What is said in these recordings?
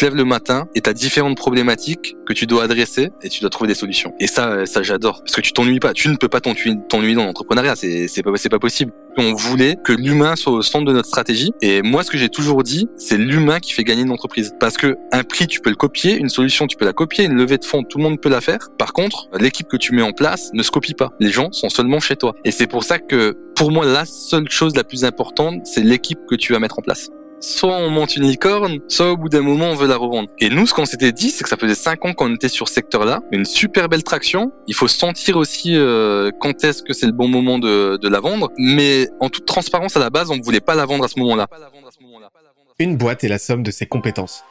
te lèves le matin et t'as différentes problématiques que tu dois adresser et tu dois trouver des solutions. Et ça, ça j'adore parce que tu t'ennuies pas. Tu ne peux pas t'ennuyer dans l'entrepreneuriat. C'est pas pas possible. On voulait que l'humain soit au centre de notre stratégie. Et moi, ce que j'ai toujours dit, c'est l'humain qui fait gagner une entreprise. Parce que un prix, tu peux le copier, une solution, tu peux la copier, une levée de fonds, tout le monde peut la faire. Par contre, l'équipe que tu mets en place ne se copie pas. Les gens sont seulement chez toi. Et c'est pour ça que, pour moi, la seule chose la plus importante, c'est l'équipe que tu vas mettre en place soit on monte une licorne, soit au bout d'un moment on veut la revendre. Et nous, ce qu'on s'était dit, c'est que ça faisait cinq ans qu'on était sur ce secteur-là, une super belle traction. Il faut sentir aussi euh, quand est-ce que c'est le bon moment de, de la vendre. Mais en toute transparence, à la base, on ne voulait pas la vendre à ce moment-là. Une boîte est la somme de ses compétences.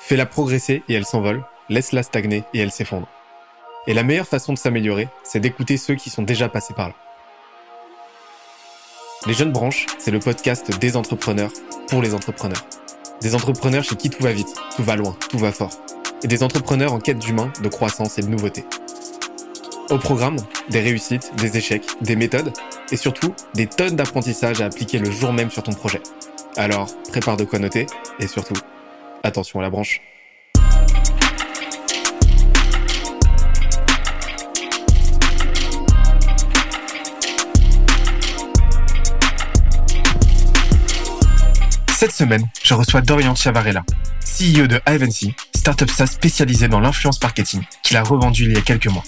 Fais-la progresser et elle s'envole, laisse-la stagner et elle s'effondre. Et la meilleure façon de s'améliorer, c'est d'écouter ceux qui sont déjà passés par là. Les Jeunes Branches, c'est le podcast des entrepreneurs pour les entrepreneurs. Des entrepreneurs chez qui tout va vite, tout va loin, tout va fort. Et des entrepreneurs en quête d'humain, de croissance et de nouveauté. Au programme, des réussites, des échecs, des méthodes et surtout des tonnes d'apprentissages à appliquer le jour même sur ton projet. Alors, prépare de quoi noter et surtout, attention à la branche. Cette semaine, je reçois Dorian Chavarella, CEO de Ivancy, startup SaaS spécialisée dans l'influence marketing, qu'il a revendu il y a quelques mois.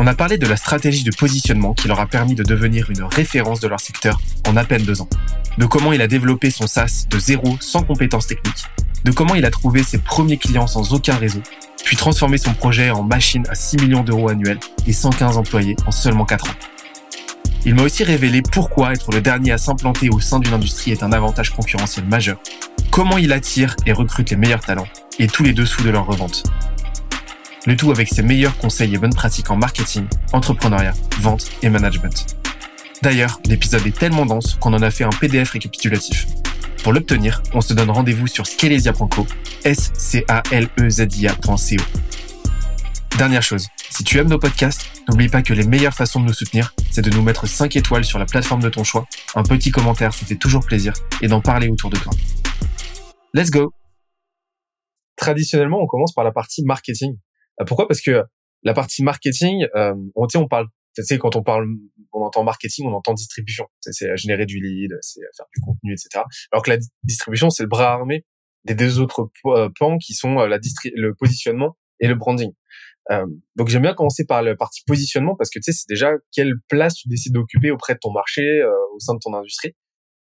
On a parlé de la stratégie de positionnement qui leur a permis de devenir une référence de leur secteur en à peine deux ans, de comment il a développé son SaaS de zéro sans compétences techniques, de comment il a trouvé ses premiers clients sans aucun réseau, puis transformé son projet en machine à 6 millions d'euros annuels et 115 employés en seulement 4 ans. Il m'a aussi révélé pourquoi être le dernier à s'implanter au sein d'une industrie est un avantage concurrentiel majeur, comment il attire et recrute les meilleurs talents, et tous les dessous de leur revente. Le tout avec ses meilleurs conseils et bonnes pratiques en marketing, entrepreneuriat, vente et management. D'ailleurs, l'épisode est tellement dense qu'on en a fait un PDF récapitulatif. Pour l'obtenir, on se donne rendez-vous sur scalesia.co, s c a l e z i. Dernière chose, si tu aimes nos podcasts, n'oublie pas que les meilleures façons de nous soutenir, c'est de nous mettre 5 étoiles sur la plateforme de ton choix, un petit commentaire, ça fait toujours plaisir, et d'en parler autour de toi. Let's go Traditionnellement, on commence par la partie marketing. Euh, pourquoi? Parce que la partie marketing, euh, on, on parle, tu sais, quand on parle, on entend marketing, on entend distribution. C'est générer du lead, c'est faire du contenu, etc. Alors que la distribution, c'est le bras armé des deux autres euh, pans qui sont la le positionnement et le branding. Euh, donc j'aime bien commencer par la partie positionnement parce que tu sais c'est déjà quelle place tu décides d'occuper auprès de ton marché, euh, au sein de ton industrie.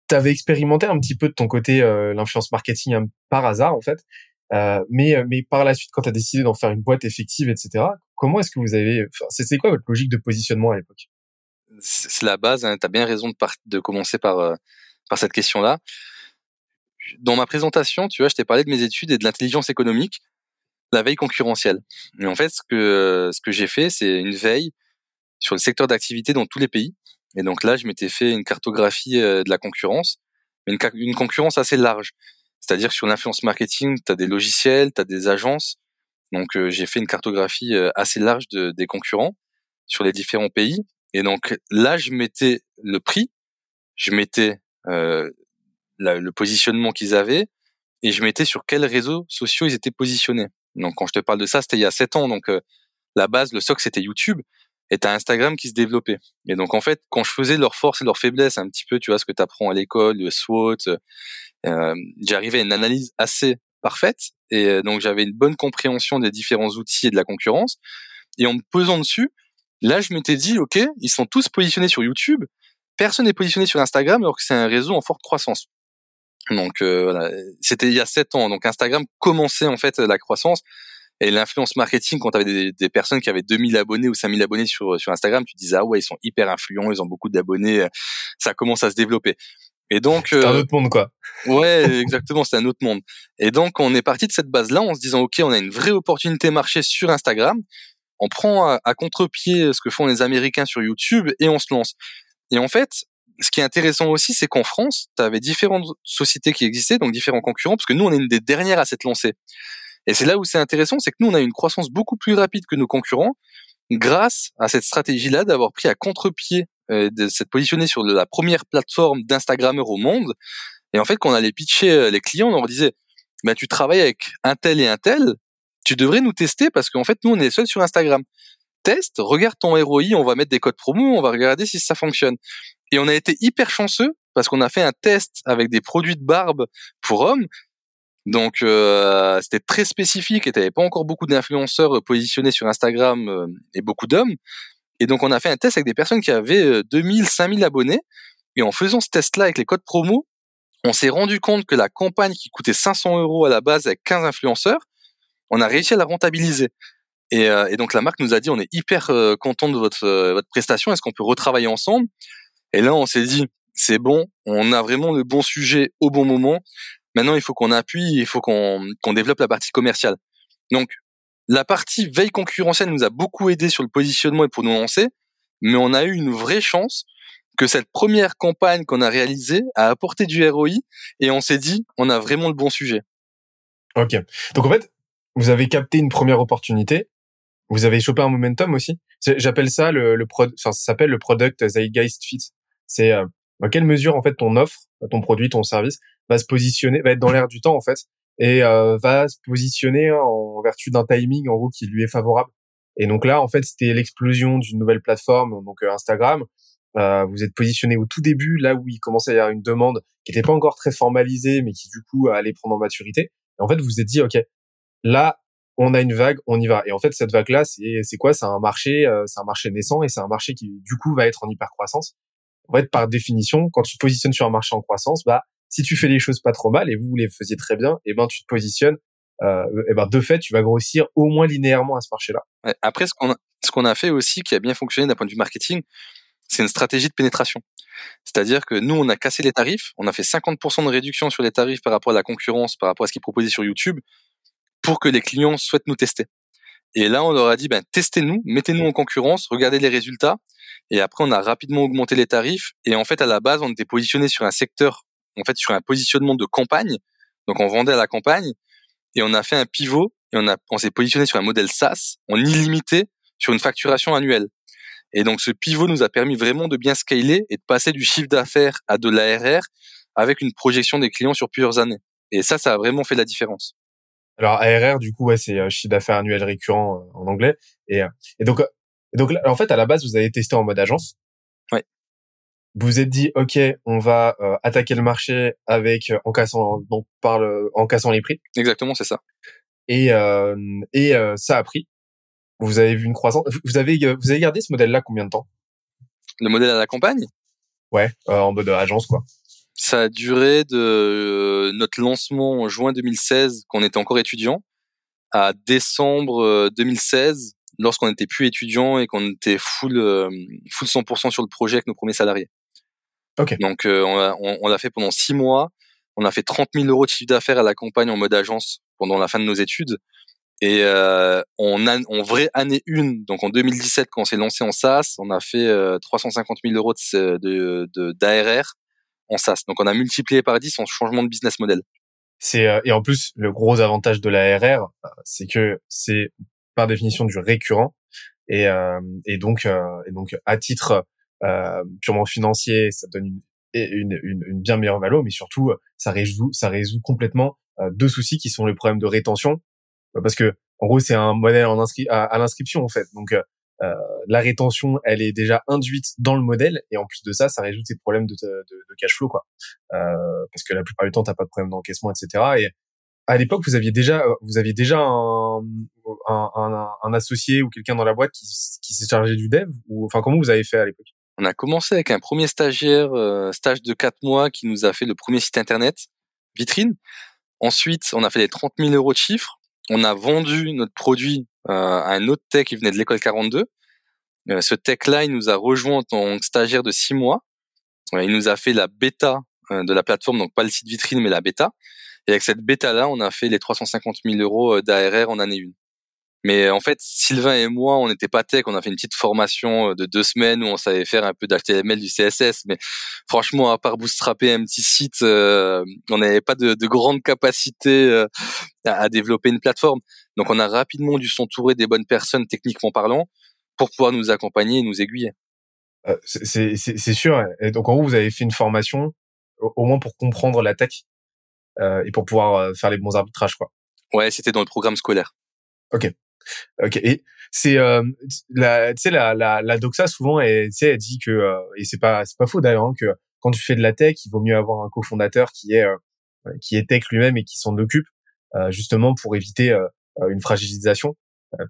Tu avais expérimenté un petit peu de ton côté euh, l'influence marketing hein, par hasard en fait, mais mais par la suite quand tu as décidé d'en faire une boîte effective etc. Comment est-ce que vous avez, c'est quoi votre logique de positionnement à l'époque? C'est la base. Hein, tu bien raison de, de commencer par par cette question-là. Dans ma présentation, tu vois, je t'ai parlé de mes études et de l'intelligence économique la veille concurrentielle. Mais en fait, ce que ce que j'ai fait, c'est une veille sur le secteur d'activité dans tous les pays. Et donc là, je m'étais fait une cartographie euh, de la concurrence, mais une, concurrence assez large. C'est-à-dire sur l'influence marketing, tu as des logiciels, tu as des agences. Donc euh, j'ai fait une cartographie euh, assez large de, des concurrents sur les différents pays. Et donc là, je mettais le prix, je mettais euh, le positionnement qu'ils avaient, et je mettais sur quels réseaux sociaux ils étaient positionnés. Donc quand je te parle de ça, c'était il y a sept ans. Donc euh, la base, le socle, c'était YouTube. Et t'as Instagram qui se développait. Et donc en fait, quand je faisais leurs forces et leurs faiblesses, un petit peu, tu vois, ce que tu apprends à l'école, le SWOT, euh, j'arrivais à une analyse assez parfaite. Et euh, donc j'avais une bonne compréhension des différents outils et de la concurrence. Et en me posant dessus, là, je m'étais dit, OK, ils sont tous positionnés sur YouTube. Personne n'est positionné sur Instagram alors que c'est un réseau en forte croissance. Donc euh, voilà, c'était il y a sept ans. Donc Instagram commençait en fait la croissance et l'influence marketing quand tu avais des, des, personnes qui avaient 2000 abonnés ou 5000 abonnés sur sur Instagram, tu disais ah ouais, ils sont hyper influents, ils ont beaucoup d'abonnés, ça commence à se développer. Et donc c'est un euh, autre monde quoi. Ouais, exactement, c'est un autre monde. Et donc on est parti de cette base-là en se disant OK, on a une vraie opportunité marché sur Instagram. On prend à, à contre-pied ce que font les Américains sur YouTube et on se lance. Et en fait, ce qui est intéressant aussi, c'est qu'en France, tu avais différentes sociétés qui existaient, donc différents concurrents, parce que nous, on est une des dernières à s'être lancée. Et c'est là où c'est intéressant, c'est que nous, on a une croissance beaucoup plus rapide que nos concurrents, grâce à cette stratégie-là d'avoir pris à contre-pied, euh, de s'être positionné sur la première plateforme d'Instagrammeur au monde, Et en fait, quand on allait pitcher les clients, on leur disait, bah, tu travailles avec un tel et un tel, tu devrais nous tester parce qu'en fait, nous, on est seuls sur Instagram. Teste, regarde ton ROI, on va mettre des codes promo, on va regarder si ça fonctionne. Et on a été hyper chanceux parce qu'on a fait un test avec des produits de barbe pour hommes. Donc euh, c'était très spécifique et t'avais pas encore beaucoup d'influenceurs positionnés sur Instagram euh, et beaucoup d'hommes. Et donc on a fait un test avec des personnes qui avaient 2000, euh, 5000 abonnés. Et en faisant ce test-là avec les codes promo, on s'est rendu compte que la campagne qui coûtait 500 euros à la base avec 15 influenceurs, on a réussi à la rentabiliser. Et, et donc la marque nous a dit on est hyper content de votre prestation, est-ce qu'on peut retravailler ensemble? Et là on s'est dit c'est bon, on a vraiment le bon sujet au bon moment. Maintenant, il faut qu'on appuie, il faut qu'on développe la partie commerciale. Donc, la partie veille concurrentielle nous a beaucoup aidé sur le positionnement et pour nous lancer, mais on a eu une vraie chance que cette première campagne qu'on a réalisée a apporté du ROI et on s'est dit, on a vraiment le bon sujet. Ok. Donc en fait, vous avez capté une première opportunité, vous avez chopé un momentum aussi. J'appelle ça le, le enfin, ça s'appelle le product Zeitgeist Fit. C'est euh, dans quelle mesure en fait ton offre, ton produit, ton service va se positionner, va être dans l'air du temps en fait, et euh, va se positionner en vertu d'un timing en gros qui lui est favorable. Et donc là en fait c'était l'explosion d'une nouvelle plateforme, donc euh, Instagram. Euh, vous êtes positionné au tout début, là où il commençait à y avoir une demande qui n'était pas encore très formalisée, mais qui du coup allait prendre en maturité. Et en fait vous vous êtes dit ok, là on a une vague, on y va. Et en fait cette vague là c'est quoi? C'est un marché, euh, c'est un marché naissant et c'est un marché qui du coup va être en hyper croissance en fait, par définition, quand tu te positionnes sur un marché en croissance, bah, si tu fais les choses pas trop mal et vous, les faisiez très bien, et eh ben, tu te positionnes, euh, et eh ben, de fait, tu vas grossir au moins linéairement à ce marché-là. après, ce qu'on a, ce qu'on a fait aussi, qui a bien fonctionné d'un point de vue marketing, c'est une stratégie de pénétration. C'est-à-dire que nous, on a cassé les tarifs, on a fait 50% de réduction sur les tarifs par rapport à la concurrence, par rapport à ce qu'ils proposaient sur YouTube, pour que les clients souhaitent nous tester. Et là, on leur a dit, ben, testez-nous, mettez-nous en concurrence, regardez les résultats. Et après, on a rapidement augmenté les tarifs. Et en fait, à la base, on était positionné sur un secteur, en fait, sur un positionnement de campagne. Donc, on vendait à la campagne. Et on a fait un pivot. Et on a, on s'est positionné sur un modèle SaaS, en illimité, sur une facturation annuelle. Et donc, ce pivot nous a permis vraiment de bien scaler et de passer du chiffre d'affaires à de l'ARR avec une projection des clients sur plusieurs années. Et ça, ça a vraiment fait la différence. Alors ARR, du coup, ouais, c'est euh, chiffre d'affaires annuel récurrent euh, en anglais. Et, euh, et donc, donc en fait, à la base, vous avez testé en mode agence. Ouais. Vous vous êtes dit, ok, on va attaquer le marché avec en cassant, donc par en cassant les prix. Exactement, c'est ça. Et et ça a pris. Vous avez vu une croissance. Vous avez vous avez gardé ce modèle-là combien de temps? Le modèle à la campagne? Ouais, en mode agence, quoi. Ça a duré de euh, notre lancement en juin 2016, quand on était encore étudiant, à décembre 2016, euh, lorsqu'on n'était plus étudiant et qu'on était full, euh, full 100% sur le projet avec nos premiers salariés. Okay. Donc on l'a on, fait pendant six mois. On a fait 30 000 euros de chiffre d'affaires à la campagne en mode agence pendant la fin de nos études. Et euh, on a, en vraie année une, donc en 2017 quand on s'est lancé en SaaS, on a fait 350 000 euros de, de, d'ARR Donc on a multiplié par 10 en changement de business model. C'est euh, et en plus le gros avantage de la RR, euh, c'est que c'est par définition du récurrent. Et euh, et donc et donc à titre purement financier, ça donne une, une, une, bien meilleure valeur, mais surtout ça résout ça résout complètement deux soucis qui sont les problèmes de rétention. Parce que en gros c'est un modèle en à, à l'inscription en fait. Donc euh, la rétention, elle est déjà induite dans le modèle et en plus de ça, ça résout tes problèmes de, de, de cash flow, quoi. Euh, parce que la plupart du temps, t'as pas de problème d'encaissement, etc. Et à l'époque, vous aviez déjà, vous aviez déjà un, un, un, un associé ou quelqu'un dans la boîte qui, qui s'est chargé du dev ou enfin comment vous avez fait à l'époque? On a commencé avec un premier stagiaire, euh, stage de quatre mois, qui nous a fait le premier site internet, vitrine. Ensuite, on a fait les 30 000 euros de chiffre. On a vendu notre produit euh, un autre tech qui venait de l'école 42. Euh, ce tech-là, il nous a rejoint en tant que stagiaire de six mois. Il nous a fait la bêta euh, de la plateforme, donc pas le site vitrine, mais la bêta. Et avec cette bêta-là, on a fait les 350 000 euros d'ARR en année une. Mais en fait, Sylvain et moi, on n'était pas tech. On a fait une petite formation de deux semaines où on savait faire un peu d'HTML, du CSS. Mais franchement, à part bootstrapper un petit site, on n'avait pas de, de grande capacité à, développer une plateforme. Donc on a rapidement dû s'entourer des bonnes personnes techniquement parlant pour pouvoir nous accompagner et nous aiguiller. Euh, c'est sûr. Et donc en gros, vous avez fait une formation au moins pour comprendre la tech et pour pouvoir faire les bons arbitrages, quoi. Ouais, c'était dans le programme scolaire. Ok. Ok. Et c'est euh, la, tu sais la, la, la doxa souvent, elle, tu sais, elle dit que et c'est pas c'est pas faux d'ailleurs hein, que quand tu fais de la tech, il vaut mieux avoir un cofondateur qui est qui est tech lui-même et qui s'en occupe justement pour éviter une fragilisation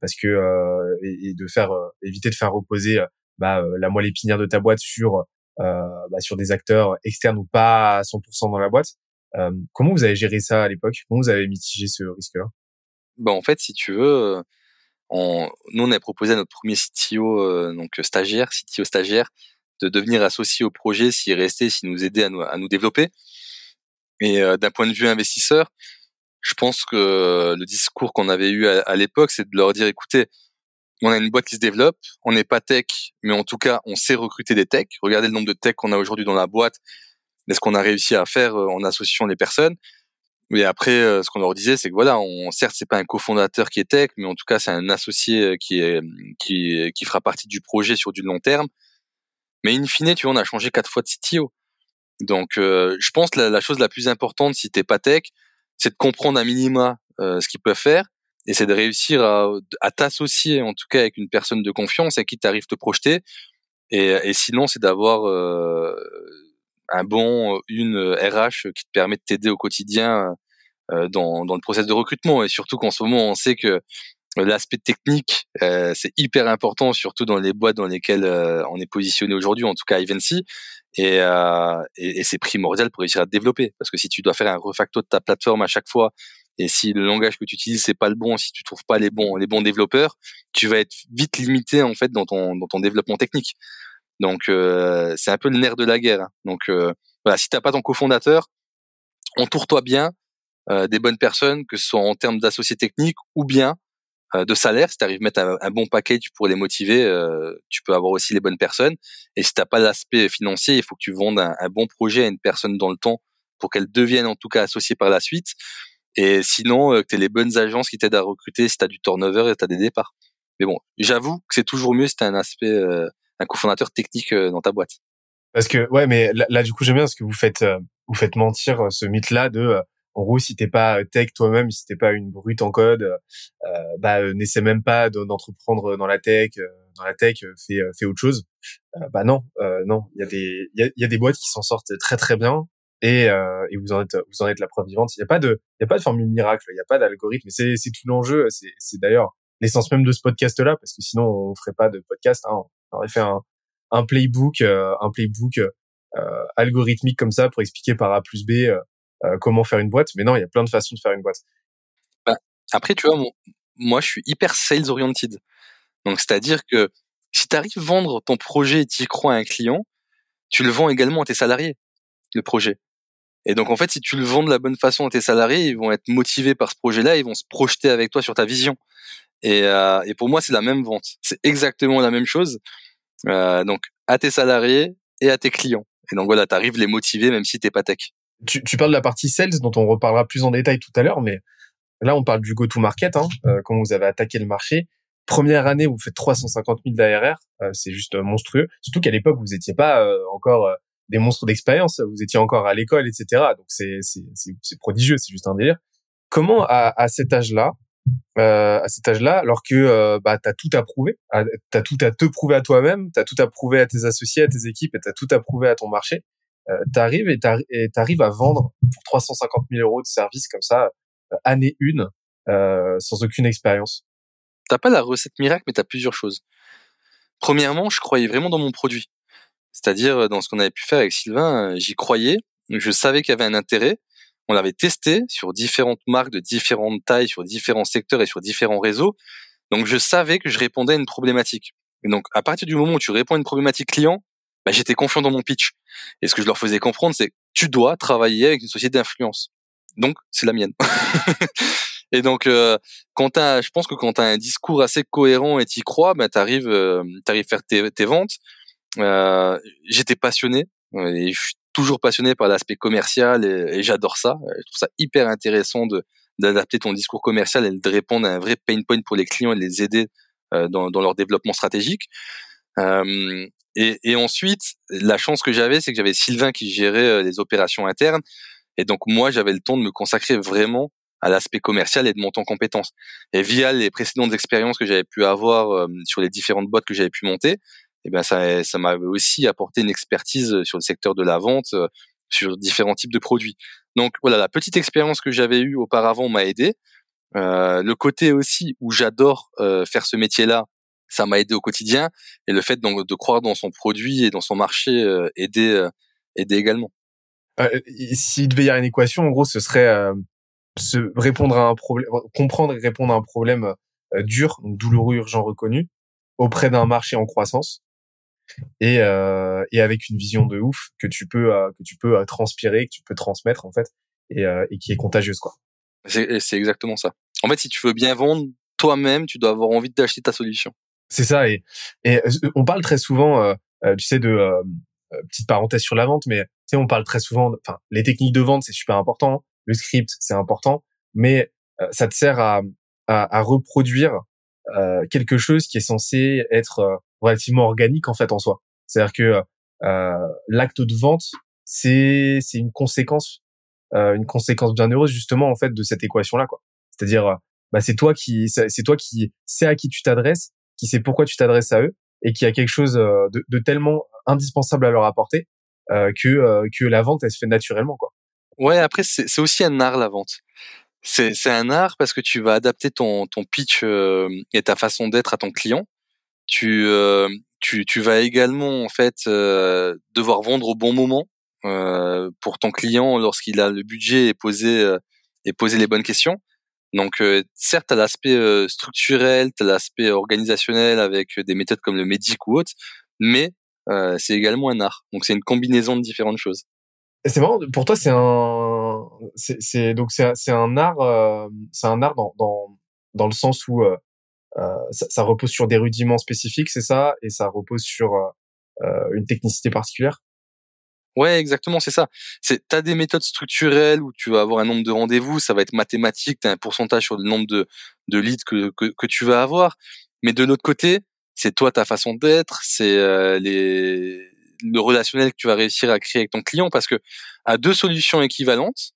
parce que et, de faire éviter de faire reposer bah, la moelle épinière de ta boîte sur bah, sur des acteurs externes ou pas à 100% dans la boîte. comment vous avez géré ça à l'époque? Comment vous avez mitigé ce risque-là? Bah, en fait, si tu veux, on, nous on a proposé à notre premier CTO, donc stagiaire, CTO stagiaire, de devenir associé au projet s'il restait, s'il nous aidait à nous, à nous développer. Et d'un point de vue investisseur, je pense que le discours qu'on avait eu à, l'époque, c'est de leur dire, écoutez, on a une boîte qui se développe, on n'est pas tech, mais en tout cas, on sait recruter des techs. Regardez le nombre de techs qu'on a aujourd'hui dans la boîte, est ce qu'on a réussi à faire en associant les personnes? Mais après, ce qu'on leur disait, c'est que voilà, on, certes, c'est pas un cofondateur qui est tech, mais en tout cas, c'est un associé qui est qui qui fera partie du projet sur du long terme. Mais in fine, tu vois, on a changé quatre fois de CTO. Donc, je pense que la, chose la plus importante, si t'es pas tech, c'est de comprendre à minima euh, ce qu'ils peuvent faire et c'est de réussir à, à t'associer en tout cas avec une personne de confiance à qui tu arrives te projeter et, et sinon c'est d'avoir euh, un bon une RH qui te permet de t'aider au quotidien euh, dans, dans le process de recrutement. Et surtout qu'en ce moment on sait que l'aspect technique euh, c'est hyper important surtout dans les boîtes dans lesquelles euh, on est positionné aujourd'hui en tout cas à Ivancy et, euh, et c'est primordial pour réussir à te développer. Parce que si tu dois faire un refacto de ta plateforme à chaque fois et si le langage que tu utilises c'est pas le bon si tu trouves pas les bons les bons développeurs tu vas être vite limité en fait dans ton dans ton développement technique donc euh, c'est un peu le nerf de la guerre hein. donc euh, voilà si t'as pas ton cofondateur entoure-toi bien euh, des bonnes personnes que ce soit en termes d'associés techniques ou bien euh, de salaire. Si tu arrives à mettre un, bon package pour les motiver, euh, tu peux avoir aussi les bonnes personnes. Et si t'as pas l'aspect financier, il faut que tu vendes un, bon projet à une personne dans le temps pour qu'elle devienne en tout cas associée par la suite. Et sinon, que tu les bonnes agences qui t'aident à recruter si tu du turnover et tu as des départs. Mais bon, j'avoue que c'est toujours mieux si tu un aspect, un cofondateur technique dans ta boîte. Parce que, ouais, mais là, du coup, j'aime bien ce que vous faites, vous faites mentir ce mythe-là de en gros, si t'es pas tech toi-même, si t'es pas une brute en code, euh, bah euh, n'essaie même pas d'entreprendre dans la tech. Euh, dans la tech, fais, fais autre chose. bah non, non. Il y a des il y a, y a, des boîtes qui s'en sortent très très bien et, et vous en êtes vous en êtes la preuve vivante. Il y a pas de il y a pas de formule miracle, il y a pas d'algorithme. C'est c'est tout l'enjeu. C'est c'est d'ailleurs l'essence même de ce podcast là parce que sinon on ferait pas de podcast. Hein. On aurait fait un un playbook un playbook euh, algorithmique comme ça pour expliquer par A plus B euh, comment faire une boîte. Mais non, il y a plein de façons de faire une boîte. Bah, après, tu vois, moi, je suis hyper sales oriented. Donc, c'est-à-dire que si tu arrives à vendre ton projet et tu crois à un client, tu le vends également à tes salariés, le projet. Et donc, en fait, si tu le vends de la bonne façon à tes salariés, ils vont être motivés par ce projet-là, ils vont se projeter avec toi sur ta vision. Et, euh, et pour moi, c'est la même vente. C'est exactement la même chose. Euh, donc, à tes salariés et à tes clients. Et donc, voilà, tu arrives les motiver même si t'es pas tech tu, tu parles de la partie sales dont on reparlera plus en détail tout à l'heure, mais là on parle du go-to-market, hein, euh, quand vous avez attaqué le marché. Première année, vous faites 350 000 d'ARR, euh, c'est juste monstrueux. Surtout qu'à l'époque, vous n'étiez pas euh, encore euh, des monstres d'expérience, vous étiez encore à l'école, etc. Donc c'est prodigieux, c'est juste un délire. Comment à, à cet âge-là, à cet âge-là, alors que bah t'as tout à prouver, t'as tout à te prouver à toi-même, t'as tout à prouver à tes associés, à tes équipes, et t'as tout à prouver à ton marché euh, t'arrives et t'arrives à vendre pour 350 000 euros de service comme ça, euh, année une, euh, sans aucune expérience. T'as pas la recette miracle, mais t'as plusieurs choses. Premièrement, je croyais vraiment dans mon produit. C'est-à-dire, dans ce qu'on avait pu faire avec Sylvain, j'y croyais. Je savais qu'il y avait un intérêt. On l'avait testé sur différentes marques de différentes tailles, sur différents secteurs et sur différents réseaux. Donc, je savais que je répondais à une problématique. Et donc, à partir du moment où tu réponds à une problématique client, bah, j'étais confiant dans mon pitch. Et ce que je leur faisais comprendre, c'est tu dois travailler avec une société d'influence. Donc, c'est la mienne. et donc, euh, quand t'as, je pense que quand tu as un discours assez cohérent et t'y crois, bah, t'arrives, euh, t'arrives faire tes, tes ventes. Euh, j'étais passionné et je suis toujours passionné par l'aspect commercial et, j'adore ça. Je trouve ça hyper intéressant de d'adapter ton discours commercial et de répondre à un vrai pain point pour les clients et de les aider euh, dans, dans leur développement stratégique. Euh, Et, et ensuite, la chance que j'avais, c'est que j'avais Sylvain qui gérait les opérations internes. Et donc moi, j'avais le temps de me consacrer vraiment à l'aspect commercial et de monter en compétences. Et via les précédentes expériences que j'avais pu avoir sur les différentes boîtes que j'avais pu monter, eh ben ça, ça m'avait aussi apporté une expertise sur le secteur de la vente, sur différents types de produits. Donc voilà, la petite expérience que j'avais eue auparavant m'a aidé. Euh, le côté aussi où j'adore euh, faire ce métier-là, ça m'a aidé au quotidien. Et le fait de, de croire dans son produit et dans son marché euh, aidé, euh, aidé également. S'il devait y avoir une équation, en gros, ce serait se répondre à un problème, comprendre et répondre à un problème dur, donc douloureux, urgent, reconnu, auprès d'un marché en croissance et, euh, et avec une vision de ouf que tu peux euh, que tu peux euh, transpirer, que tu peux transmettre en fait et, euh, et qui est contagieuse quoi. C'est exactement ça. En fait, si tu veux bien vendre toi-même, tu dois avoir envie d'acheter ta solution. C'est ça et, et on parle très souvent, tu sais, de petite parenthèse sur la vente, mais tu sais, on parle très souvent, enfin, les techniques de vente c'est super important, le script c'est important, mais ça te sert à, à, à reproduire quelque chose qui est censé être relativement organique en fait en soi. C'est-à-dire que euh, l'acte de vente, c'est c'est une conséquence, euh, une conséquence bien heureuse justement en fait de cette équation là quoi. C'est-à-dire euh, bah c'est toi qui c'est toi qui sais à qui tu t'adresses, qui sait pourquoi tu t'adresses à eux et qui a quelque chose euh, de, tellement indispensable à leur apporter euh, que euh, que la vente elle se fait naturellement quoi. Ouais, après c'est aussi un art la vente. C'est un art parce que tu vas adapter ton ton pitch et ta façon d'être à ton client tu, euh, tu, tu vas également en fait euh, devoir vendre au bon moment euh, pour ton client lorsqu'il a le budget et poser et poser les bonnes questions. Donc certes, tu as l'aspect structurel, tu as l'aspect organisationnel avec des méthodes comme le médic ou autre, mais c'est également un art. Donc c'est une combinaison de différentes choses. C'est marrant. Pour toi, c'est un, c'est donc c'est un art, c'est un art dans dans dans le sens où ça, ça, repose sur des rudiments spécifiques, c'est ça, et ça repose sur euh, euh, une technicité particulière? Ouais, exactement, c'est ça. C'est t'as des méthodes structurelles où tu vas avoir un nombre de rendez-vous, ça va être mathématique, t'as un pourcentage sur le nombre de de leads que que, que tu vas avoir. Mais de l'autre côté, c'est toi ta façon d'être, c'est euh, les le relationnel que tu vas réussir à créer avec ton client parce que à deux solutions équivalentes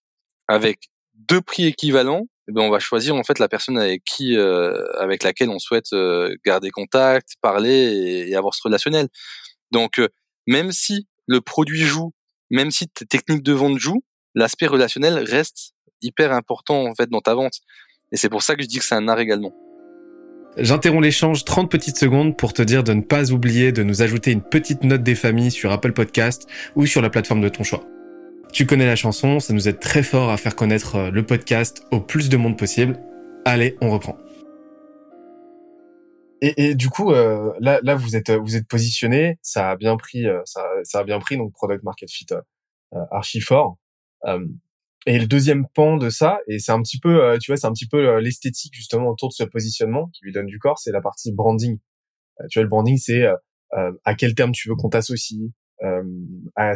avec deux prix équivalents, eh ben on va choisir en fait la personne avec qui, euh, avec laquelle on souhaite euh, garder contact, parler et, avoir ce relationnel. Donc euh, même si le produit joue, même si tes techniques de vente jouent, l'aspect relationnel reste hyper important en fait dans ta vente. Et c'est pour ça que je dis que c'est un art également. J'interromps l'échange 30 petites secondes pour te dire de ne pas oublier de nous ajouter une petite note des familles sur Apple Podcast ou sur la plateforme de ton choix. Tu connais la chanson, ça nous aide très fort à faire connaître euh, le podcast au plus de monde possible. Allez, on reprend. Et, et du coup, euh, là, là, vous êtes, vous êtes positionné, ça a bien pris, euh, ça, ça, a bien pris, donc product market fit euh, archi fort. et le deuxième pan de ça, et c'est un petit peu, tu vois, c'est un petit peu l'esthétique justement autour de ce positionnement qui lui donne du corps, c'est la partie branding. tu vois, le branding, c'est à quel terme tu veux qu'on t'associe, euh,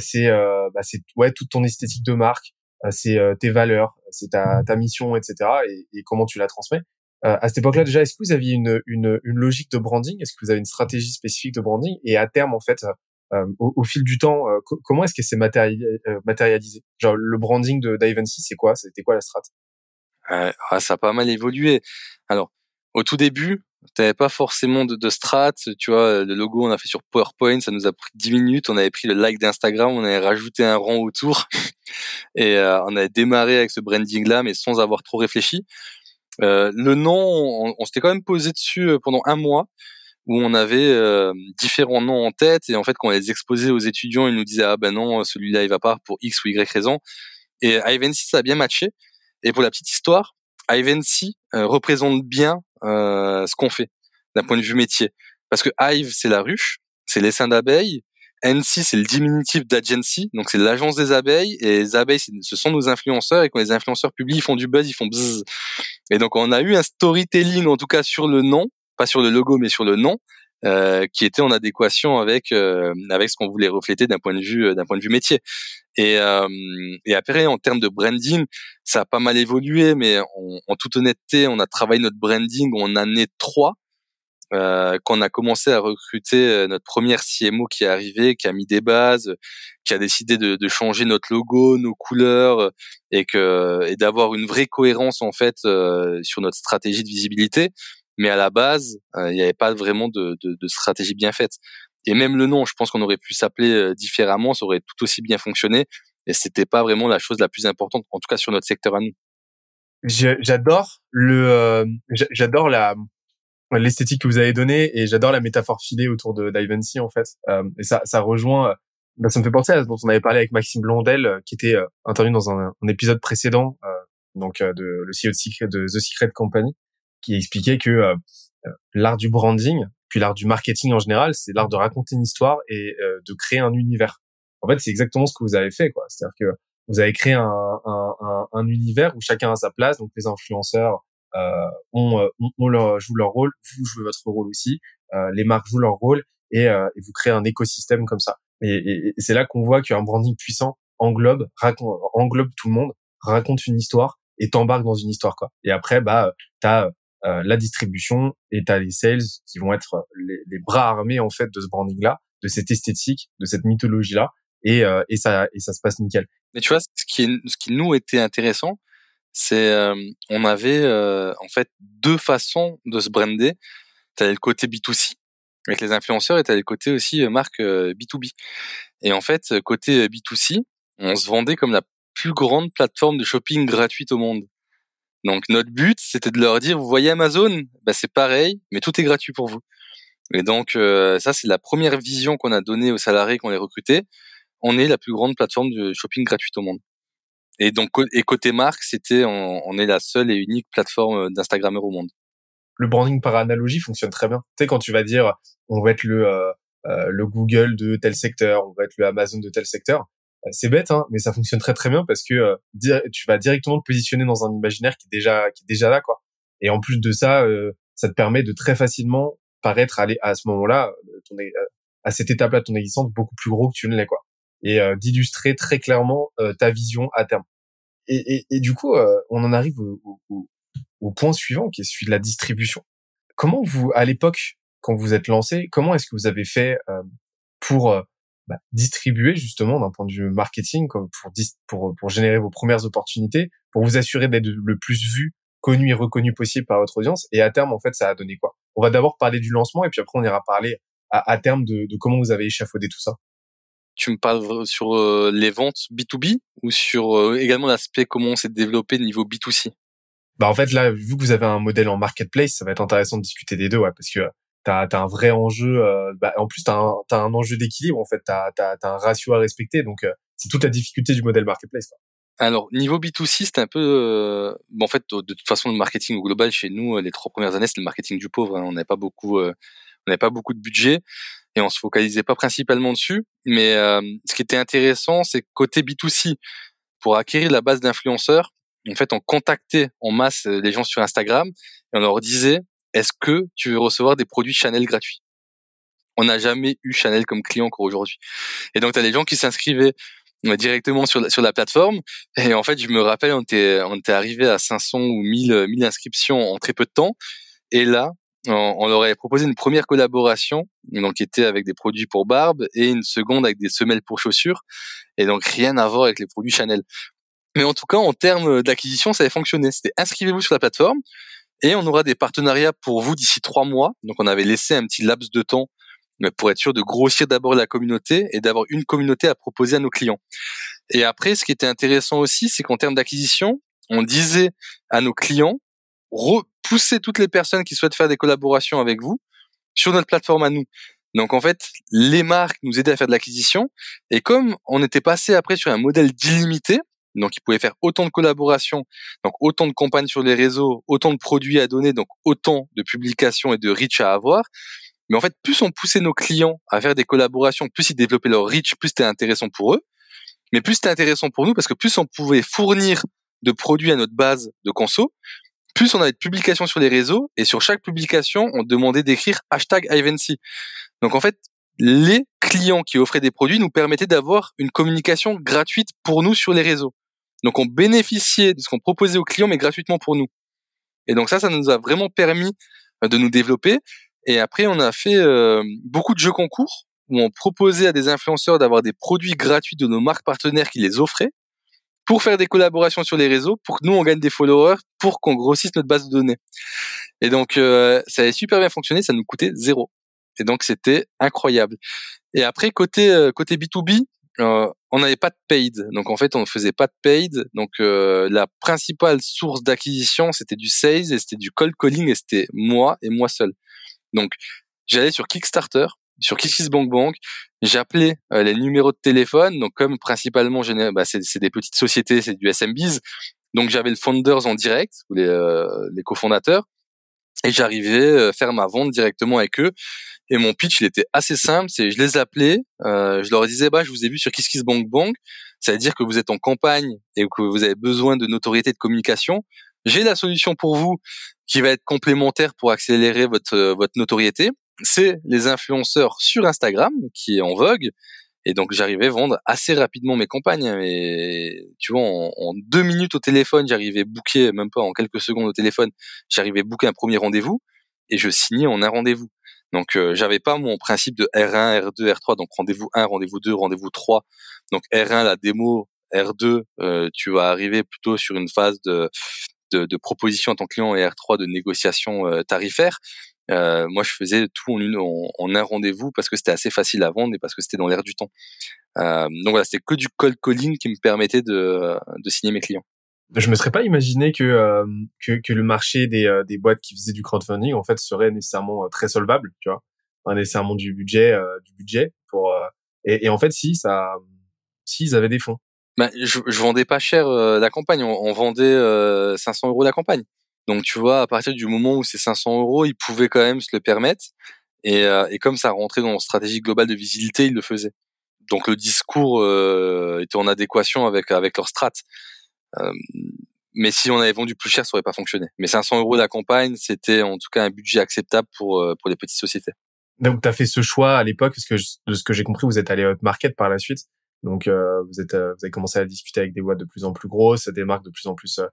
c'est euh, bah, c'est ouais toute ton esthétique de marque, euh, c'est tes valeurs, c'est ta, ta mission, etc. Et, et comment tu la transmets. à cette époque-là, déjà, est-ce que vous aviez une, une, une logique de branding? Est-ce que vous avez une stratégie spécifique de branding? Et à terme, en fait, euh, au, au, fil du temps, euh, comment est-ce que c'est matérialisé Genre le branding de d'Ivancy, c'est quoi? C'était quoi la strat? Euh, Ça a pas mal évolué. Alors, au tout début, T'avais pas forcément de, de strat, tu vois, le logo on a fait sur PowerPoint, ça nous a pris 10 minutes, on avait pris le like d'Instagram, on avait rajouté un rang autour et euh, on avait démarré avec ce branding là mais sans avoir trop réfléchi. Euh, le nom, on, on s'était quand même posé dessus euh, pendant un mois où on avait euh, différents noms en tête et en fait quand on les exposait aux étudiants, ils nous disaient ah ben non, celui-là il va pas pour X ou Y raison. Et Ivancy ça a bien matché. Et pour la petite histoire, Ivancy représente bien euh, ce qu'on fait d'un point de vue métier. Parce que Hive, c'est la ruche, c'est l'essaim d'abeilles. NC, c'est le diminutif d'agency, donc c'est l'agence des abeilles. Et les abeilles, ce sont nos influenceurs. Et quand les influenceurs publient, ils font du buzz, ils font buzz. Et donc, on a eu un storytelling, en tout cas sur le nom, pas sur le logo, mais sur le nom, euh, qui était en adéquation avec euh, avec ce qu'on voulait refléter d'un point de vue euh, d'un point de vue métier. Et, euh, et après, en termes de branding, ça a pas mal évolué, mais en toute honnêteté, on a travaillé notre branding en année 3. euh, quand on a commencé à recruter euh, notre première CMO qui est arrivée, qui a mis des bases, qui a décidé de, de changer notre logo, nos couleurs et que et d'avoir une vraie cohérence en fait euh, sur notre stratégie de visibilité. Mais à la base, il n'y avait pas vraiment de, de, de, stratégie bien faite. Et même le nom, je pense qu'on aurait pu s'appeler différemment, ça aurait tout aussi bien fonctionné. Et c'était pas vraiment la chose la plus importante, en tout cas sur notre secteur à nous. J'adore le, j'adore la l'esthétique que vous avez donnée et j'adore la métaphore filée autour de d'Ivancy en fait. Euh, et ça, ça rejoint, euh, bah, ça me fait penser à ce dont on avait parlé avec Maxime Blondel, euh, qui était intervenu dans un, un épisode précédent, donc de le CEO de, Secret, de The Secret Company, qui expliquait que l'art du branding, puis l'art du marketing en général, c'est l'art de raconter une histoire et de créer un univers. En fait, c'est exactement ce que vous avez fait, quoi. C'est-à-dire que vous avez créé un, un, un, un, univers où chacun a sa place, donc les influenceurs, euh, on, euh, on, leur joue leur rôle, vous jouez votre rôle aussi, euh, les marques jouent leur rôle et, et vous créez un écosystème comme ça. Et, et, c'est là qu'on voit qu'un branding puissant englobe, raconte, englobe tout le monde, raconte une histoire et t'embarque dans une histoire quoi. Et après bah t'as euh, la distribution et t'as les sales qui vont être les, les, bras armés en fait de ce branding là, de cette esthétique, de cette mythologie là et, euh, et ça et ça se passe nickel. Mais tu vois ce qui ce qui nous était intéressant, c'est euh, on avait euh, en fait deux façons de se brander. Tu le côté B2C avec les influenceurs et tu le côté aussi euh, marque B2B. Et en fait, côté B2C, on se vendait comme la plus grande plateforme de shopping gratuite au monde. Donc notre but, c'était de leur dire, vous voyez Amazon, bah, c'est pareil, mais tout est gratuit pour vous. Et donc ça, c'est la première vision qu'on a donnée aux salariés qu'on les recrutés. On est la plus grande plateforme de shopping gratuite au monde. Et donc, et côté marque, c'était, on, est la seule et unique plateforme euh, d'Instagrammeur au monde. Le branding par analogie fonctionne très bien. Tu sais, quand tu vas dire, on va être le, euh, euh, le Google de tel secteur, on va être le Amazon de tel secteur, c'est bête, hein, mais ça fonctionne très très bien parce que tu vas directement te positionner dans un imaginaire qui est déjà qui est déjà là, quoi. Et en plus de ça, ça te permet de très facilement paraître aller à ce moment-là, à cette étape-là de ton existence beaucoup plus gros que tu ne l'es, quoi et euh, d'illustrer très clairement euh, ta vision à terme. Et, et, du coup, euh, on en arrive au, au, au, point suivant, qui est celui de la distribution. Comment vous, à l'époque, quand vous êtes lancé, comment est-ce que vous avez fait pour bah, distribuer justement d'un point de vue marketing, comme pour, pour, pour générer vos premières opportunités, pour vous assurer d'être le plus vu, connu et reconnu possible par votre audience. Et à terme, en fait, ça a donné quoi? On va d'abord parler du lancement et puis après, on ira parler à, à terme de, de, comment vous avez échafaudé tout ça. Tu me parles sur euh, les ventes B2B ou sur euh, également l'aspect comment on s'est développé niveau B2C Bah en fait là, vu que vous avez un modèle en marketplace, ça va être intéressant de discuter des deux, ouais, parce que t'as as un vrai enjeu. Euh, bah, en plus, t'as un, un enjeu d'équilibre en fait. T'as as, as, un ratio à respecter, donc c'est toute la difficulté du modèle marketplace. Quoi. Alors niveau B2C, c'est un peu bon, en fait de, toute façon le marketing au global chez nous les trois premières années c'est le marketing du pauvre. Hein. On n'avait pas beaucoup, on n'avait pas beaucoup de budget et on se focalisait pas principalement dessus. Mais euh, ce qui était intéressant, c'est côté B2C, pour acquérir la base d'influenceurs, en fait, on contactait en masse euh, les gens sur Instagram et on leur disait est-ce que tu veux recevoir des produits Chanel gratuits? On n'a jamais eu Chanel comme client encore aujourd'hui. Et donc, tu as des gens qui s'inscrivaient euh, directement sur la, sur la plateforme. Et en fait, je me rappelle, on était, on était arrivé à 500 ou 1000, 1000 inscriptions en très peu de temps. Et là, on, leur avait proposé une première collaboration, donc qui était avec des produits pour barbe, et une seconde avec des semelles pour chaussures, et donc rien à voir avec les produits Chanel. Mais en tout cas, en termes d'acquisition, ça avait fonctionné. C'était inscrivez-vous sur la plateforme, et on aura des partenariats pour vous d'ici trois mois. Donc on avait laissé un petit laps de temps pour être sûr de grossir d'abord la communauté et d'avoir une communauté à proposer à nos clients. Et après, ce qui était intéressant aussi, c'est qu'en termes d'acquisition, on disait à nos clients, repousser toutes les personnes qui souhaitent faire des collaborations avec vous sur notre plateforme à nous. Donc en fait, les marques nous aidaient à faire de l'acquisition et comme on était passé après sur un modèle d'illimité, donc ils pouvaient faire autant de collaborations, donc autant de campagnes sur les réseaux, autant de produits à donner, donc autant de publications et de reach à avoir. Mais en fait, plus on poussait nos clients à faire des collaborations, plus ils développaient leur reach, plus c'était intéressant pour eux. Mais plus c'était intéressant pour nous parce que plus on pouvait fournir de produits à notre base de conso, plus on avait de publications sur les réseaux et sur chaque publication, on demandait d'écrire hashtag Ivancy. Donc en fait, les clients qui offraient des produits nous permettaient d'avoir une communication gratuite pour nous sur les réseaux. Donc on bénéficiait de ce qu'on proposait aux clients, mais gratuitement pour nous. Et donc ça, ça nous a vraiment permis euh, de nous développer. Et après, on a fait beaucoup de jeux concours où on proposait à des influenceurs d'avoir des produits gratuits de nos marques partenaires qui les offraient pour faire des collaborations sur les réseaux, pour que nous on gagne des followers, pour qu'on grossisse notre base de données. Et donc ça avait super bien fonctionné, ça nous coûtait zéro. Et donc c'était incroyable. Et après côté côté B2B, euh, on n'avait pas de paid, donc en fait on ne faisait pas de paid. Donc euh, la principale source d'acquisition c'était du sales et c'était du cold calling et c'était moi et moi seul. Donc j'allais sur Kickstarter, sur KissKissBankBank, j'appelais euh, les numéros de téléphone. Donc comme principalement bah, c'est des petites sociétés, c'est du SMBs. Donc j'avais le founders en direct, les, les cofondateurs, et j'arrivais à faire ma vente directement avec eux. Et mon pitch, il était assez simple. C'est, je les appelais, euh, je leur disais, bah, je vous ai vu sur KissKissBankBank. Ça veut dire que vous êtes en campagne et que vous avez besoin de notoriété de communication. J'ai la solution pour vous qui va être complémentaire pour accélérer votre votre notoriété. C'est les influenceurs sur Instagram qui est en vogue. Et donc j'arrivais à vendre assez rapidement mes campagnes. Et tu vois, en, deux minutes au téléphone, j'arrivais booker, même pas en quelques secondes au téléphone, j'arrivais booker un premier rendez-vous et je signais en un rendez-vous. Donc euh, j'avais pas mon principe de R1, R2, R3, donc rendez-vous 1, rendez-vous 2, rendez-vous 3. Donc R1 la démo, R2 euh, tu vas arriver plutôt sur une phase de de, de proposition à ton client et R3 de négociation euh, tarifaire. Euh, moi, je faisais tout en, une, en, un rendez-vous parce que c'était assez facile à vendre et parce que c'était dans l'air du temps. Euh, donc voilà, c'était que du cold calling qui me permettait de, de signer mes clients je me serais pas imaginé que euh, que, que, le marché des, euh, des boîtes qui faisaient du crowdfunding en fait serait nécessairement euh, très solvable, tu vois, pas nécessairement du budget du budget pour et, et, en fait si ça si ils avaient des fonds. Ben, je, je vendais pas cher la campagne, on, vendait 500 euros la campagne. Donc tu vois, à partir du moment où c'est 500 euros, ils pouvaient quand même se le permettre. Et, et comme ça rentrait dans leur stratégie globale de visibilité, ils le faisaient. Donc le discours était en adéquation avec avec leur strat. Euh, mais si on avait vendu plus cher, ça aurait pas fonctionné. Mais 500 euros la campagne, c'était en tout cas un budget acceptable pour euh, pour les petites sociétés. Donc tu as fait ce choix à l'époque, parce que de ce que j'ai compris, vous êtes allé à market par la suite. Donc euh, vous êtes vous avez commencé à discuter avec des boîtes de plus en plus grosses, des marques de plus en plus euh,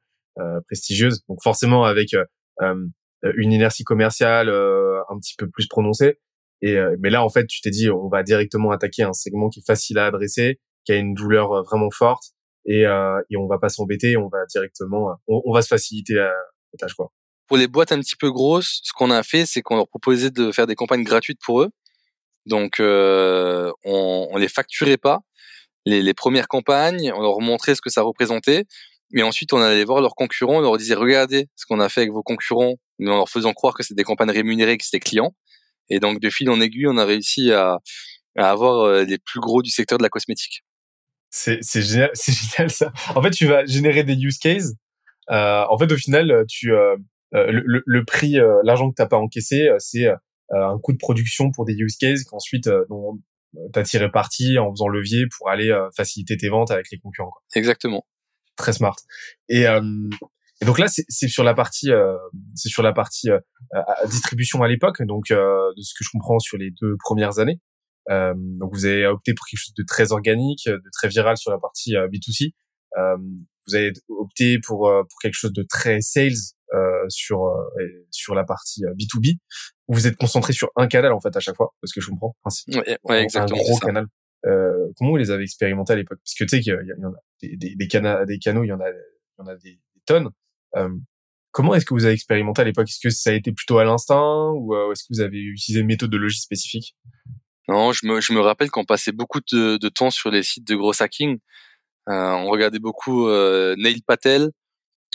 prestigieuses. Donc forcément avec une inertie commerciale un petit peu plus prononcée. Et mais là en fait, tu t'es dit on va directement attaquer un segment qui est facile à adresser, qui a une douleur vraiment forte et, euh, et on va pas s'embêter, on va directement, euh, on, va se faciliter la, tâche quoi. Pour les boîtes un petit peu grosses, ce qu'on a fait, c'est qu'on leur proposait de faire des campagnes gratuites pour eux. Donc euh, on, on les facturait pas les, les premières campagnes, on leur montrait ce que ça représentait, mais ensuite on allait voir leurs concurrents, on leur disait regardez ce qu'on a fait avec vos concurrents, mais en leur faisant croire que c'était des campagnes rémunérées, que c'était clients. Et donc de fil en aiguille, on a réussi à, à avoir euh, les plus gros du secteur de la cosmétique. C'est génial, c'est génial ça. En fait, tu vas générer des use cases. Euh, en fait, au final, tu euh, euh le, le, prix, euh, l'argent que t'as pas encaissé, c'est un coût de production pour des use cases qu'ensuite dont t'as tiré parti en faisant levier pour aller faciliter tes ventes avec les concurrents. Quoi. Exactement. Très smart. Et, et donc là, c'est sur la partie, c'est sur la partie distribution à l'époque. Donc de ce que je comprends sur les deux premières années. Euh, donc vous avez opté pour quelque chose de très organique, de très viral sur la partie euh, B2C. Euh, vous avez opté pour pour quelque chose de très sales sur sur la partie B2B. Vous êtes concentré sur un canal en fait à chaque fois, parce que je comprends. ouais, ouais, exactement. Un gros canal. Euh, comment vous les avez expérimentés à l'époque? Parce que tu sais qu'il y, en a des, canaux, il y en a, des, tonnes. Euh, comment est-ce que vous avez expérimenté à l'époque? Est-ce que ça a été plutôt à l'instinct ou est-ce que vous avez utilisé une méthodologie spécifique? Non, je me, rappelle qu'on passait beaucoup de, temps sur les sites de gros hacking. Euh, on regardait beaucoup euh, Neil Patel,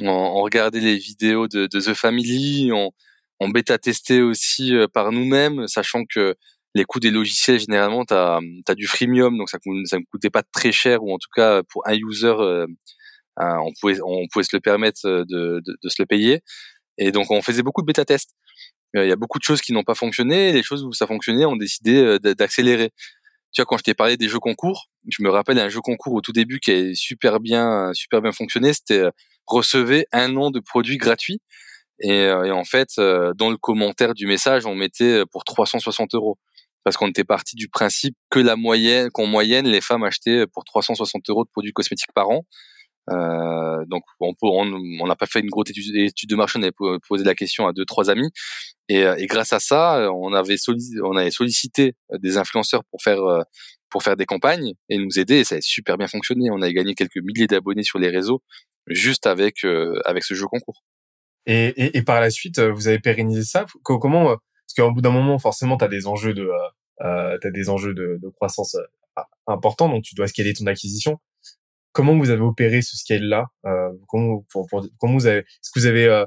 on, regardait les vidéos de, The Family, on, on bêta-testait aussi euh, par nous-mêmes, sachant que les coûts des logiciels, généralement, tu as, du freemium, donc ça ne me coûtait pas très cher, ou en tout cas, pour un user, euh, euh, on, pouvait, on pouvait se le permettre de, de, de, se le payer. Et donc, on faisait beaucoup de bêta-tests. Il y a beaucoup de choses qui n'ont pas fonctionné. Les choses où ça fonctionnait, ont décidé euh, d'accélérer. Tu vois, quand je t'ai parlé des jeux concours, je me rappelle un jeu concours au tout début qui a super bien, super bien fonctionné. C'était euh, recevez un an de produits gratuits. Et, euh, et, en fait, dans le commentaire du message, on mettait pour 360 euros parce qu'on était parti du principe que la moyenne, qu'en moyenne, les femmes achetaient pour 360 euros de produits cosmétiques par an. Euh, donc on on n'a pas fait une grosse étude, de marché, on avait posé la question à deux trois amis et, et grâce à ça, on avait on avait sollicité des influenceurs pour faire pour faire des campagnes et nous aider et ça a super bien fonctionné. On a gagné quelques milliers d'abonnés sur les réseaux juste avec avec ce jeu concours. Et, et, et, par la suite, vous avez pérennisé ça? Comment Parce qu'au bout d'un moment, forcément, tu as des enjeux de euh, tu as des enjeux de, de croissance importants, donc tu dois scaler ton acquisition comment vous avez opéré ce scale-là euh, comment, vous avez, est-ce que vous avez, euh,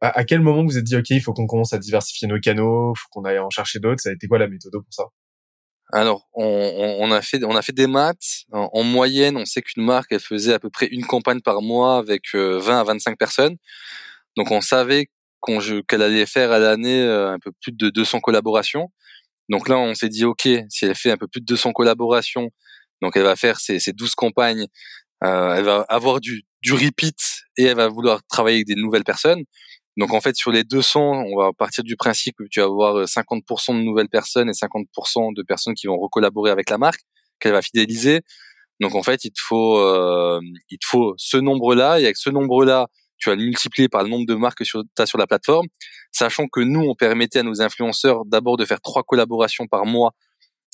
à, quel moment vous, vous êtes dit, ok, il faut qu'on commence à diversifier nos canaux, faut qu'on aille en chercher d'autres? Ça a été quoi la méthode pour ça? Alors, on, on, a fait, on a fait des maths. En, moyenne, on sait qu'une marque, elle faisait à peu près une campagne par mois avec 20 euh, à 25 personnes. Donc, on savait qu'elle allait faire à l'année euh, un peu plus de 200 collaborations. Donc là, on s'est dit, ok, si elle fait un peu plus de 200 collaborations, donc elle va faire ses, ses 12 campagnes, euh, elle va avoir du, du repeat et elle va vouloir travailler avec des nouvelles personnes. Donc en fait sur les 200, on va partir du principe que tu vas avoir 50% euh, de nouvelles personnes et 50% de personnes qui vont recollaborer avec la marque, qu'elle va fidéliser. Donc en fait il te faut il te faut ce nombre-là et avec ce nombre-là tu vas le multiplier par le nombre de marques que tu as sur la plateforme, sachant que nous on permettait à nos influenceurs d'abord de faire trois collaborations par mois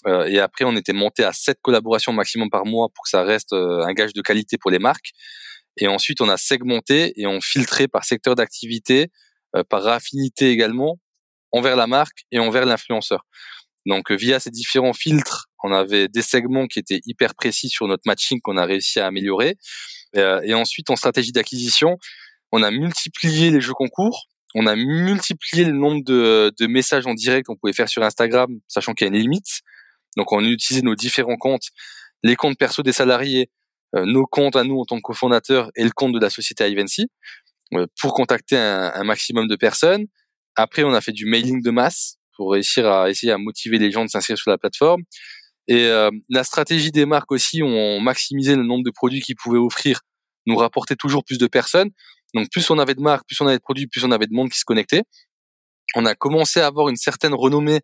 euh, et après, on était monté à sept collaborations maximum par mois pour que ça reste euh, un gage de qualité pour les marques. Et ensuite, on a segmenté et on filtré par secteur d'activité, euh, par affinité également, envers la marque et envers l'influenceur. Donc, via ces différents filtres, on avait des segments qui étaient hyper précis sur notre matching qu'on a réussi à améliorer. et ensuite, en stratégie d'acquisition, on a multiplié les jeux concours. On a multiplié le nombre de, messages en direct qu'on pouvait faire sur Instagram, sachant qu'il y a une limite. Donc on utilisait nos différents comptes, les comptes perso des salariés, euh, nos comptes à nous en tant que cofondateurs et le compte de la société Ivancy euh, pour contacter un, maximum de personnes. Après, on a fait du mailing de masse pour réussir à essayer à motiver les gens de s'inscrire sur la plateforme. Et euh, la stratégie des marques aussi, on maximisait le nombre de produits qu'ils pouvaient offrir, nous rapportait toujours plus de personnes. Donc plus on avait de marques, plus on avait de produits, plus on avait de monde qui se connectait. On a commencé à avoir une certaine renommée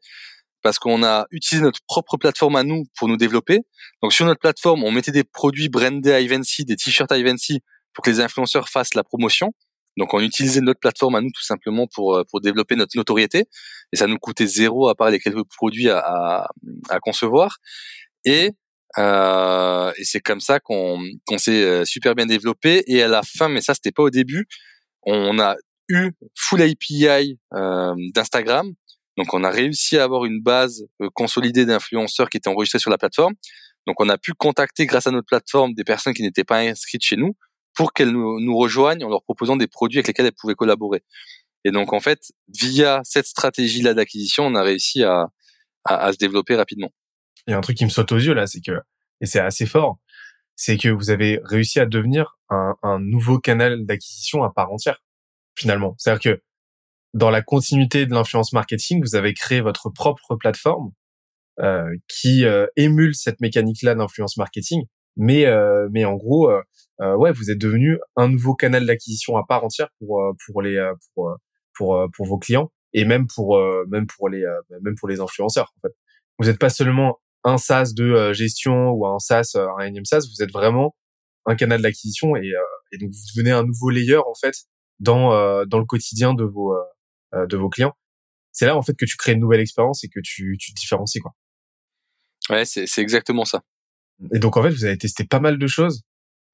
parce qu'on a utilisé notre propre plateforme à nous pour nous développer. Donc sur notre plateforme, on mettait des produits brandés Ivancy, des t-shirts Ivancy pour que les influenceurs fassent la promotion. Donc on utilisait notre plateforme à nous tout simplement pour euh, pour développer notre notoriété et ça nous coûtait zéro à part les quelques produits à, à, à concevoir et euh, et c'est comme ça qu'on qu'on s'est euh, super bien développé et à la fin mais ça c'était pas au début on a eu full API euh, d'Instagram donc on a réussi à avoir une base euh, consolidée d'influenceurs qui étaient enregistrés sur la plateforme. Donc on a pu contacter grâce à notre plateforme des personnes qui n'étaient pas inscrites chez nous pour qu'elles nous, rejoignent en leur proposant des produits avec lesquels elles pouvaient collaborer. Et donc en fait, via cette stratégie-là d'acquisition, on a réussi à, à, se développer rapidement. Il y a un truc qui me saute aux yeux là, c'est que et c'est assez fort, c'est que vous avez réussi à devenir un, un nouveau canal d'acquisition à part entière finalement. C'est-à-dire que dans la continuité de l'influence marketing, vous avez créé votre propre plateforme euh, qui euh, émule cette mécanique-là d'influence marketing. Mais euh, mais en gros, euh, euh, ouais, vous êtes devenu un nouveau canal d'acquisition à part entière pour pour les pour pour pour vos clients et même pour même pour les même pour les influenceurs. En fait, vous n'êtes pas seulement un SaaS de gestion ou un SaaS, un énième SaaS, vous êtes vraiment un canal d'acquisition et, et donc vous devenez un nouveau layer en fait dans dans le quotidien de vos euh, de vos clients. C'est là en fait que tu crées une nouvelle expérience et que tu, tu te différencies quoi. Ouais, c'est c'est exactement ça. Et donc en fait, vous avez testé pas mal de choses.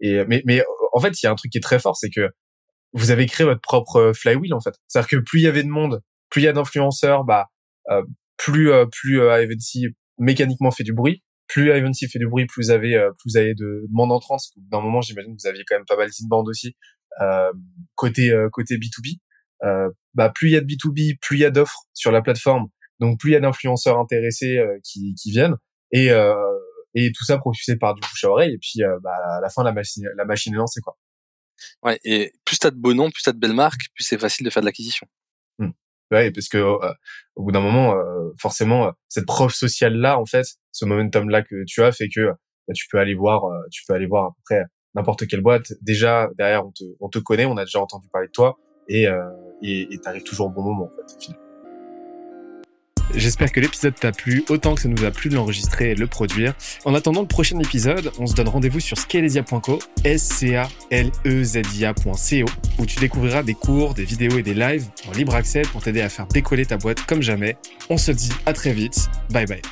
Et mais mais en fait, il y a un truc qui est très fort, c'est que vous avez créé votre propre flywheel en fait. C'est-à-dire que plus il y avait de monde, plus il y a d'influenceurs, bah euh, plus euh, plus euh, mécaniquement fait du bruit. Plus Ivancy fait du bruit, plus vous avez euh, plus vous avez de monde entrant. D'un moment, j'imagine que vous aviez quand même pas mal d'inbound aussi euh, côté côté B2B. Euh, bah, plus il y a de B2B, plus il y a d'offres sur la plateforme, donc plus il y a d'influenceurs intéressés euh, qui, qui viennent et euh, et tout ça propulsé par du bouche à oreille et puis bah, à la fin la machine la machine est lancée quoi. Ouais, et plus t'as de beaux noms, plus t'as de belles marques, plus c'est facile de faire de l'acquisition. Ouais, parce que au bout d'un moment, forcément, cette preuve sociale là, en fait, ce momentum là que tu as fait que bah, tu peux aller voir, tu peux aller voir à n'importe quelle boîte. Déjà derrière, on te, on te connaît, on a déjà entendu parler de toi, et, et t'arrives toujours au bon moment en fait. J'espère que l'épisode t'a plu autant que ça nous a plu de l'enregistrer et de le produire. En attendant le prochain épisode, on se donne rendez-vous sur scalesia.co, s c a l e z i a.co où tu découvriras des cours, des vidéos et des lives en libre accès pour t'aider à faire décoller ta boîte comme jamais. On se dit à très vite. Bye bye.